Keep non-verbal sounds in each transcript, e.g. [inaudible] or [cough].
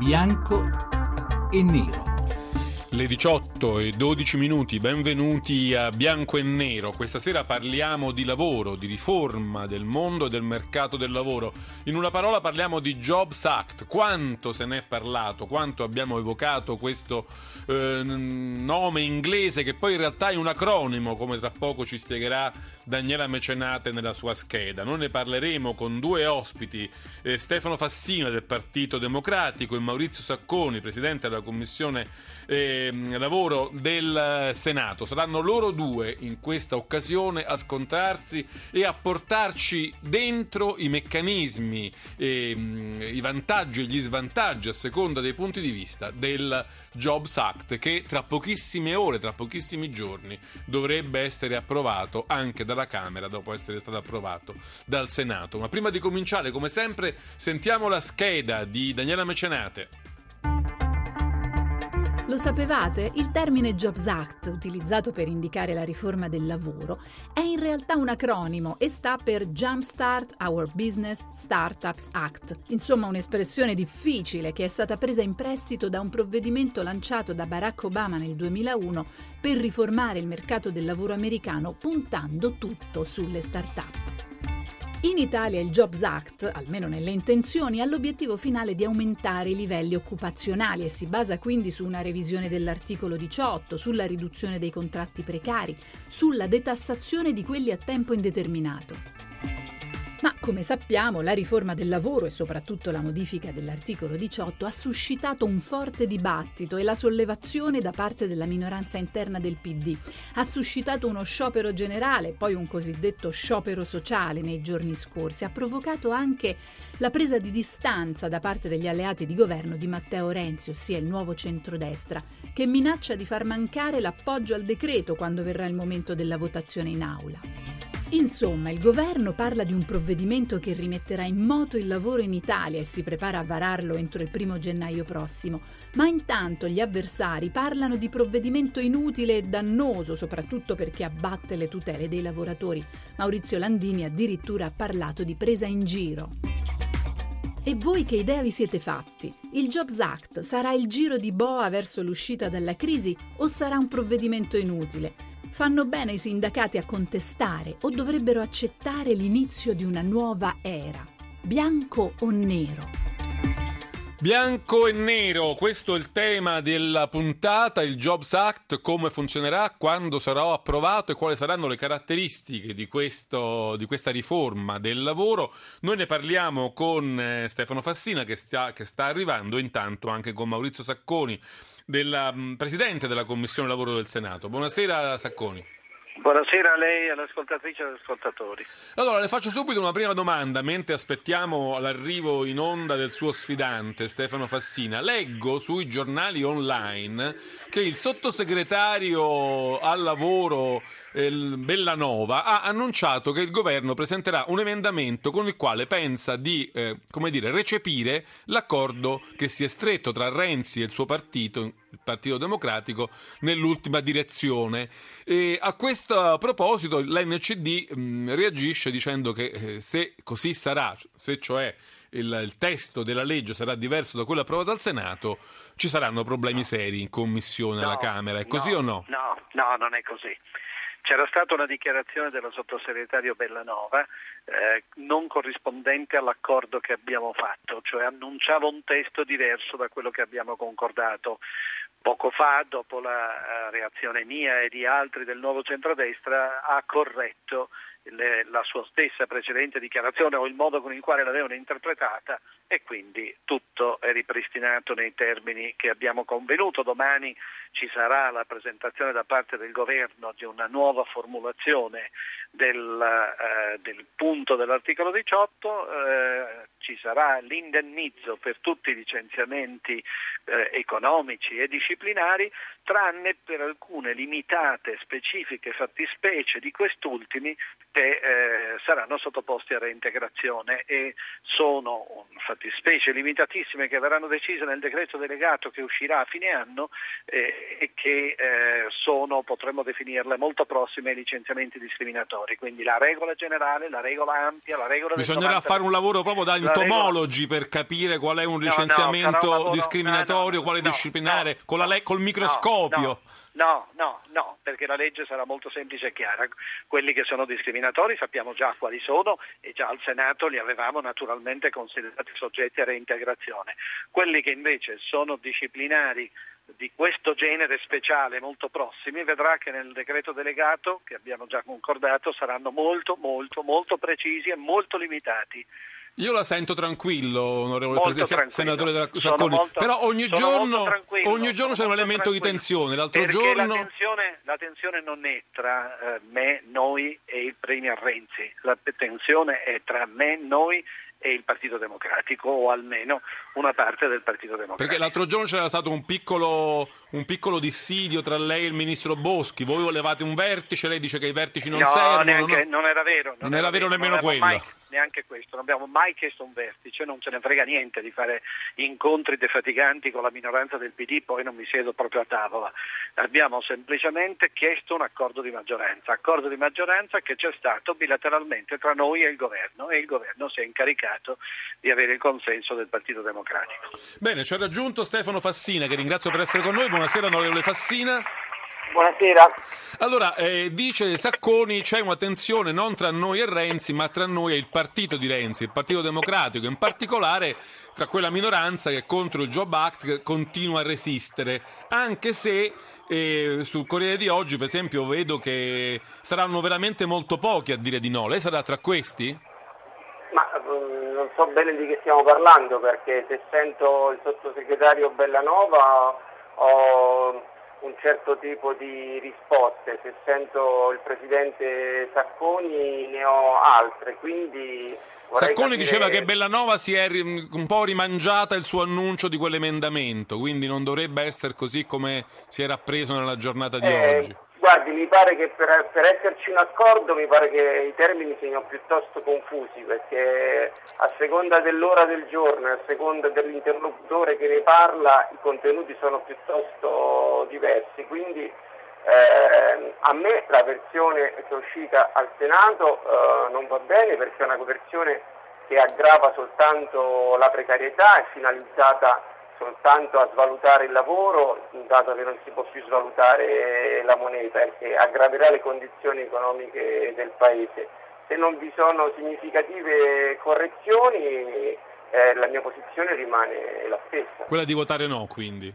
bianco e nero. Le 18 e 12 minuti, benvenuti a Bianco e Nero. Questa sera parliamo di lavoro, di riforma del mondo e del mercato del lavoro. In una parola parliamo di Jobs Act. Quanto se ne è parlato, quanto abbiamo evocato questo eh, nome inglese che poi in realtà è un acronimo, come tra poco ci spiegherà Daniela Mecenate nella sua scheda. Noi ne parleremo con due ospiti, eh, Stefano Fassina del Partito Democratico e Maurizio Sacconi, presidente della Commissione eh, Lavoro del Senato. Saranno loro due in questa occasione a scontrarsi e a portarci dentro i meccanismi, eh, i vantaggi e gli svantaggi a seconda dei punti di vista del Jobs Act che tra pochissime ore, tra pochissimi giorni dovrebbe essere approvato anche dalla Camera dopo essere stato approvato dal Senato. Ma prima di cominciare, come sempre, sentiamo la scheda di Daniela Mecenate. Lo sapevate? Il termine Jobs Act, utilizzato per indicare la riforma del lavoro, è in realtà un acronimo e sta per Jumpstart Our Business Startups Act. Insomma, un'espressione difficile che è stata presa in prestito da un provvedimento lanciato da Barack Obama nel 2001 per riformare il mercato del lavoro americano puntando tutto sulle start-up. In Italia il Jobs Act, almeno nelle intenzioni, ha l'obiettivo finale di aumentare i livelli occupazionali e si basa quindi su una revisione dell'articolo 18, sulla riduzione dei contratti precari, sulla detassazione di quelli a tempo indeterminato. Ma come sappiamo, la riforma del lavoro e soprattutto la modifica dell'articolo 18 ha suscitato un forte dibattito e la sollevazione da parte della minoranza interna del PD. Ha suscitato uno sciopero generale, poi un cosiddetto sciopero sociale nei giorni scorsi. Ha provocato anche la presa di distanza da parte degli alleati di governo di Matteo Renzi, ossia il nuovo centrodestra, che minaccia di far mancare l'appoggio al decreto quando verrà il momento della votazione in aula. Insomma, il governo parla di un provvedimento che rimetterà in moto il lavoro in Italia e si prepara a vararlo entro il primo gennaio prossimo, ma intanto gli avversari parlano di provvedimento inutile e dannoso, soprattutto perché abbatte le tutele dei lavoratori. Maurizio Landini addirittura ha parlato di presa in giro. E voi che idea vi siete fatti? Il Jobs Act sarà il giro di boa verso l'uscita dalla crisi o sarà un provvedimento inutile? Fanno bene i sindacati a contestare o dovrebbero accettare l'inizio di una nuova era? Bianco o nero? Bianco e nero, questo è il tema della puntata, il Jobs Act, come funzionerà, quando sarà approvato e quali saranno le caratteristiche di, questo, di questa riforma del lavoro. Noi ne parliamo con eh, Stefano Fassina che sta, che sta arrivando, intanto anche con Maurizio Sacconi, della, mm, Presidente della Commissione Lavoro del Senato. Buonasera Sacconi. Buonasera a lei, all'ascoltatrice e agli ascoltatori. Allora, le faccio subito una prima domanda, mentre aspettiamo l'arrivo in onda del suo sfidante, Stefano Fassina. Leggo sui giornali online che il sottosegretario al lavoro Bellanova ha annunciato che il governo presenterà un emendamento con il quale pensa di, eh, come dire, recepire l'accordo che si è stretto tra Renzi e il suo partito, il Partito Democratico, nell'ultima direzione. E a questo proposito l'NCD mh, reagisce dicendo che eh, se così sarà, se cioè il, il, testo della legge sarà diverso da quello approvato al Senato, ci saranno problemi seri in commissione no, alla Camera. È così no, o no? No, no, non è così. C'era stata una dichiarazione dello sottosegretario Bellanova eh, non corrispondente all'accordo che abbiamo fatto, cioè annunciava un testo diverso da quello che abbiamo concordato. Poco fa, dopo la uh, reazione mia e di altri del nuovo centrodestra, ha corretto le, la sua stessa precedente dichiarazione o il modo con il quale l'avevano interpretata e quindi tutto è ripristinato nei termini che abbiamo convenuto. Domani ci sarà la presentazione da parte del governo di una nuova formulazione del, eh, del punto dell'articolo 18, eh, ci sarà l'indennizzo per tutti i licenziamenti eh, economici e disciplinari, tranne per alcune limitate specifiche fattispecie di quest'ultimi eh, saranno sottoposti a reintegrazione e sono fattispecie limitatissime che verranno decise nel decreto delegato che uscirà a fine anno eh, che eh, sono, potremmo definirle, molto prossime ai licenziamenti discriminatori. Quindi la regola generale, la regola ampia, la regola Bisognerà 90... fare un lavoro proprio da entomologi regola... per capire qual è un licenziamento no, no, lavoro... discriminatorio, no, quale disciplinare, con la le... col microscopio. No, no, no, perché la legge sarà molto semplice e chiara. Quelli che sono discriminatori sappiamo già quali sono e già al Senato li avevamo naturalmente considerati soggetti a reintegrazione. Quelli che invece sono disciplinari di questo genere speciale molto prossimi, vedrà che nel decreto delegato, che abbiamo già concordato, saranno molto, molto, molto precisi e molto limitati. Io la sento tranquillo, onorevole Presidente, senatore della Sacconi, molto, però ogni giorno, ogni giorno c'è un elemento di tensione. L'altro giorno... La tensione, la tensione, non è tra eh, me, noi e il Premier Renzi, la tensione è tra me, noi e il Partito Democratico o almeno una parte del Partito Democratico. Perché l'altro giorno c'era stato un piccolo, un piccolo dissidio tra lei e il Ministro Boschi, voi volevate un vertice, lei dice che i vertici non no, servono. Neanche, no? Non era vero. Non, non era, vero nemmeno quello. Mai, neanche questo, non abbiamo mai chiesto un vertice, non ce ne frega niente di fare incontri defatiganti con la minoranza del PD, poi non mi siedo proprio a tavola. Abbiamo semplicemente chiesto un accordo di maggioranza, accordo di maggioranza che c'è stato bilateralmente tra noi e il governo e il governo si è incaricato di avere il consenso del Partito Democratico. Bene, ci ha raggiunto Stefano Fassina che ringrazio per essere con noi. Buonasera onorevole Fassina. Buonasera. Allora, eh, dice Sacconi, c'è una tensione non tra noi e Renzi, ma tra noi e il partito di Renzi, il Partito Democratico, in particolare tra quella minoranza che contro il Job Act continua a resistere, anche se eh, sul Corriere di oggi, per esempio, vedo che saranno veramente molto pochi a dire di no. Lei sarà tra questi? Ma um, non so bene di che stiamo parlando, perché se sento il sottosegretario Bellanova ho un certo tipo di risposte, se sento il presidente Sacconi ne ho altre, quindi... Sacconi capire... diceva che Bellanova si è un po' rimangiata il suo annuncio di quell'emendamento, quindi non dovrebbe essere così come si era preso nella giornata di eh, oggi. Guardi, mi pare che per, per, esserci un accordo mi pare che i termini siano piuttosto confusi perché a seconda dell'ora del giorno e a seconda dell'interlocutore che ne parla i contenuti sono piuttosto diversi. Quindi eh, a me la versione che è uscita al Senato eh, non va bene perché è una versione che aggrava soltanto la precarietà, è finalizzata soltanto a svalutare il lavoro, dato che non si può più svalutare la moneta e aggraverà le condizioni economiche del Paese. Se non vi sono significative correzioni, eh, la mia posizione rimane la stessa. Quella di votare no, quindi?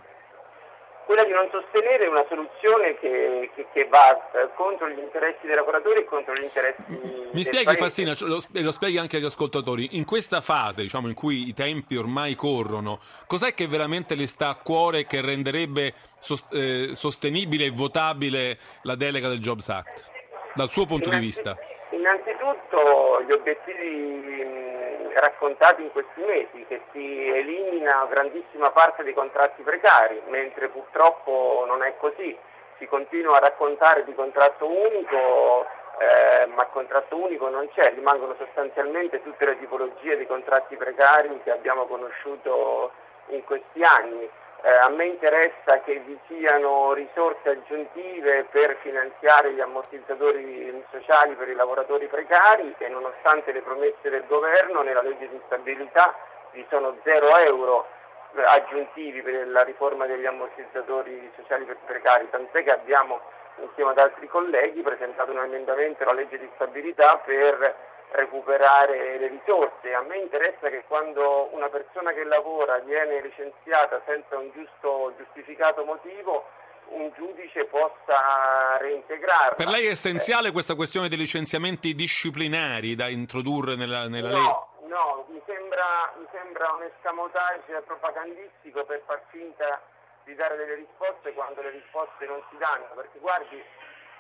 Quella di non sostenere una soluzione che, che, che, va contro gli interessi dei lavoratori e contro gli interessi Mi spieghi Fassina, lo, lo spieghi anche agli ascoltatori, in questa fase diciamo, in cui i tempi ormai corrono, cos'è che veramente le sta a cuore che renderebbe sost- eh, sostenibile e votabile la delega del Jobs Act, dal suo punto Innanzi- di vista? Innanzitutto gli obiettivi raccontati in questi mesi, che si elimina grandissima parte dei contratti precari, mentre purtroppo non è così. Si continua a raccontare di contratto unico, eh, ma contratto unico non c'è, rimangono sostanzialmente tutte le tipologie di contratti precari che abbiamo conosciuto in questi anni. Eh, a me interessa che vi siano risorse aggiuntive per finanziare gli ammortizzatori sociali per i lavoratori precari e nonostante le promesse del governo nella legge di stabilità vi sono 0 euro eh, aggiuntivi per la riforma degli ammortizzatori sociali per precari, tant'è che abbiamo insieme ad altri colleghi presentato un emendamento alla legge di stabilità per recuperare le risorse. A me interessa che quando una persona che lavora viene licenziata senza un giusto giustificato motivo, un giudice possa reintegrarla. Per lei è essenziale questa questione dei licenziamenti disciplinari da introdurre nella, nella no, legge? No, mi sembra, mi sembra un escamotage propagandistico per far finta di dare delle risposte quando le risposte non si danno, perché guardi,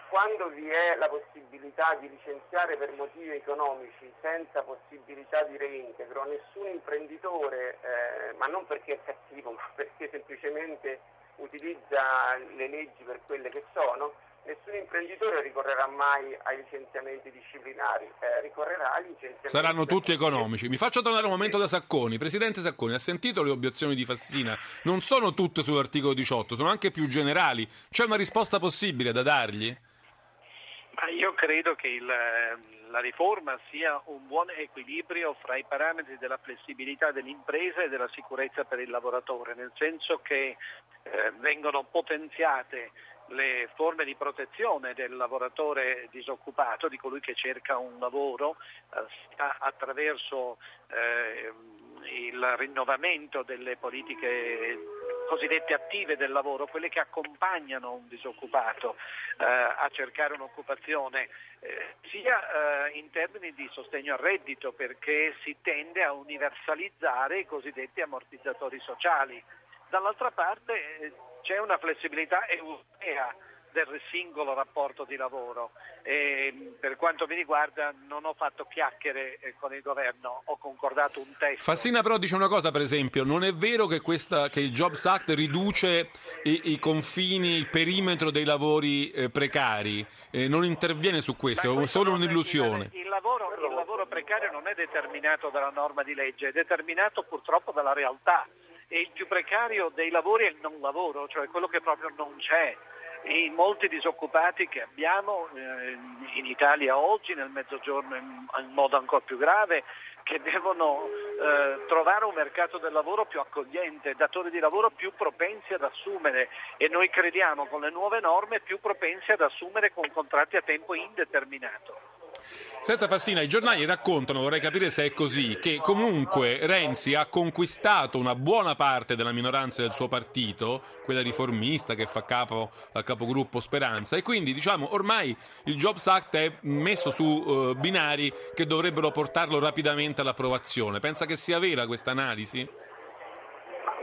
quando vi è la possibilità di licenziare per motivi economici senza possibilità di reintegro, nessun imprenditore, eh, ma non perché è cattivo, [laughs] ma perché semplicemente utilizza le leggi per quelle che sono, nessun imprenditore ricorrerà mai ai licenziamenti disciplinari, eh, ricorrerà ai licenziamenti... Saranno tutti economici. Mi faccio tornare un momento da Sacconi. Presidente Sacconi, ha sentito le obiezioni di Fassina? Non sono tutte sull'articolo 18, sono anche più generali. C'è una risposta possibile da dargli? Io credo che il, la riforma sia un buon equilibrio fra i parametri della flessibilità dell'impresa e della sicurezza per il lavoratore, nel senso che eh, vengono potenziate le forme di protezione del lavoratore disoccupato, di colui che cerca un lavoro, eh, attraverso eh, il rinnovamento delle politiche cosiddette attive del lavoro, quelle che accompagnano un disoccupato eh, a cercare un'occupazione, eh, sia eh, in termini di sostegno al reddito, perché si tende a universalizzare i cosiddetti ammortizzatori sociali. Dall'altra parte eh, c'è una flessibilità europea del singolo rapporto di lavoro. E per quanto mi riguarda non ho fatto chiacchiere eh, con il governo, ho concordato un testo. Fassina però dice una cosa per esempio, non è vero che, questa, che il Jobs Act riduce i, i, confini, il perimetro dei lavori eh, precari, eh, non interviene su questo, è solo un'illusione. Il, il, lavoro, il lavoro precario non è determinato dalla norma di legge, è determinato purtroppo dalla realtà e il più precario dei lavori è il non lavoro, cioè quello che proprio non c'è i molti disoccupati che abbiamo eh, in Italia oggi, nel mezzogiorno in, in modo ancora più grave, che devono eh, trovare un mercato del lavoro più accogliente, datori di lavoro più propensi ad assumere e noi crediamo con le nuove norme più propensi ad assumere con contratti a tempo indeterminato. Senta Fassina, i giornali raccontano, vorrei capire se è così, che comunque Renzi ha conquistato una buona parte della minoranza del suo partito, quella riformista che fa capo al capogruppo Speranza, e quindi diciamo ormai il Jobs Act è messo su uh, binari che dovrebbero portarlo rapidamente all'approvazione. Pensa che sia vera questa analisi?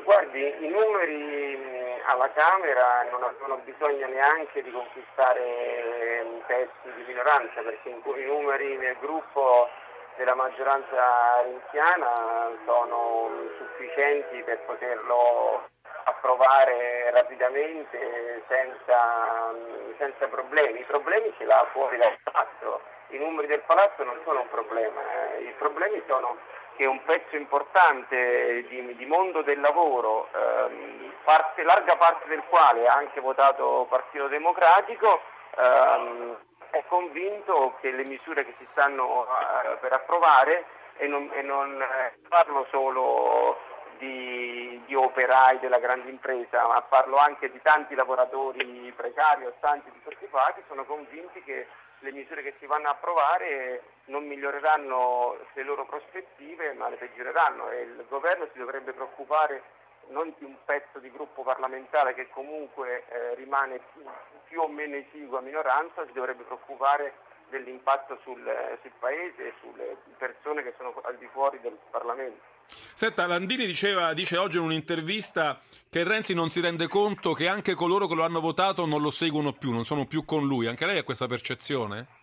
Guardi, i numeri alla Camera non avevano bisogno neanche di conquistare testi di minoranza perché i numeri nel gruppo della maggioranza renziana sono sufficienti per poterlo approvare rapidamente senza, senza, problemi. I problemi ce l'ha fuori dal palazzo, i numeri del palazzo non sono un problema, eh. i problemi sono che un pezzo importante di, di mondo del lavoro, ehm, parte, larga parte del quale ha anche votato Partito Democratico, ehm, è convinto che le misure che si stanno eh, per approvare, e non, e non eh, parlo solo di, di, operai della grande impresa, ma parlo anche di tanti lavoratori precari o tanti disoccupati, sono convinti che le misure che si vanno a approvare non miglioreranno le loro prospettive ma le peggioreranno e il governo si dovrebbe preoccupare non di un pezzo di gruppo parlamentare che comunque eh, rimane più, più, o meno esiguo a minoranza, si dovrebbe preoccupare dell'impatto sul, sul Paese e sulle persone che sono al di fuori del Parlamento. Senta, Landini diceva, dice oggi in un'intervista che Renzi non si rende conto che anche coloro che lo hanno votato non lo seguono più, non sono più con lui. Anche lei ha questa percezione?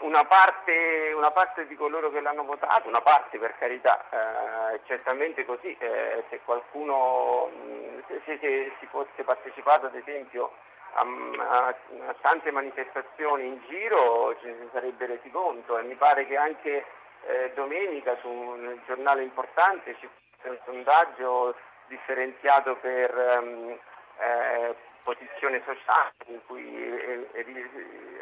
Una, parte, una parte, di coloro che l'hanno votato, una parte per carità, eh, certamente così. Eh, se qualcuno, se, se, se, si fosse partecipato ad esempio a, a, a tante manifestazioni in giro, ce ne si sarebbe resi conto e mi pare che anche eh, domenica su un giornale importante ci fu un sondaggio differenziato per um, eh, posizione sociale in cui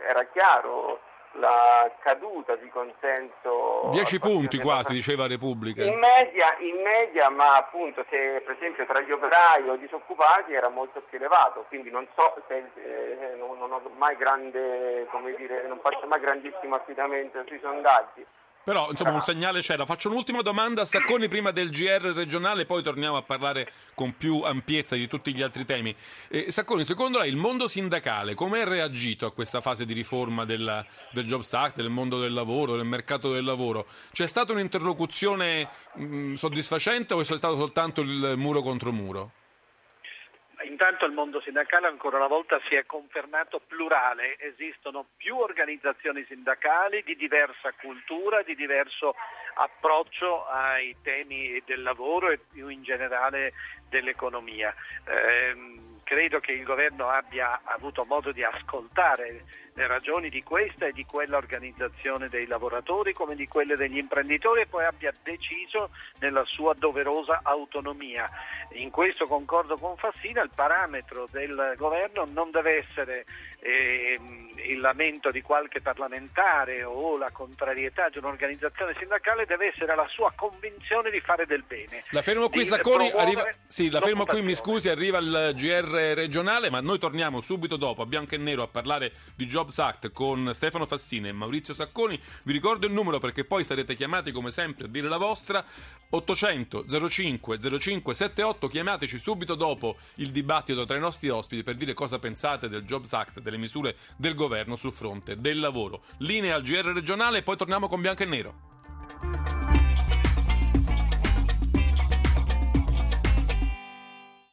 era chiaro la caduta di consenso 10 punti quasi diceva Repubblica. In media, in media, ma appunto se per esempio tra gli operai o i disoccupati era molto più elevato quindi non so se eh, non, non, ho mai grande come dire non faccio mai grandissimo affidamento sui sondaggi però insomma un segnale c'era. Faccio un'ultima domanda a Sacconi prima del GR regionale, poi torniamo a parlare con più ampiezza di tutti gli altri temi. Eh, Sacconi, secondo lei il mondo sindacale come ha reagito a questa fase di riforma del, del Jobs Act, del mondo del lavoro, del mercato del lavoro? C'è stata un'interlocuzione mh, soddisfacente o è stato soltanto il muro contro muro? Intanto il mondo sindacale ancora una volta si è confermato plurale, esistono più organizzazioni sindacali di diversa cultura, di diverso approccio ai temi del lavoro e più in generale dell'economia. Eh, credo che il governo abbia avuto modo di ascoltare le ragioni di questa e di quella organizzazione dei lavoratori come di quelle degli imprenditori e poi abbia deciso nella sua doverosa autonomia. In questo concordo con Fassina, il parametro del governo non deve essere eh, il lamento di qualche parlamentare o la contrarietà di un'organizzazione sindacale, deve essere la sua convinzione di fare del bene. La fermo qui, Sacconi, arriva, sì, la fermo qui, mi scusi, arriva il GR regionale, ma noi torniamo subito dopo a Bianco e Nero a parlare di Job Jobs Act con Stefano Fassini e Maurizio Sacconi. Vi ricordo il numero perché poi sarete chiamati come sempre a dire la vostra. 800 05 05 78. Chiamateci subito dopo il dibattito tra i nostri ospiti per dire cosa pensate del Jobs Act, delle misure del governo sul fronte del lavoro. Linea al GR regionale e poi torniamo con Bianco e Nero.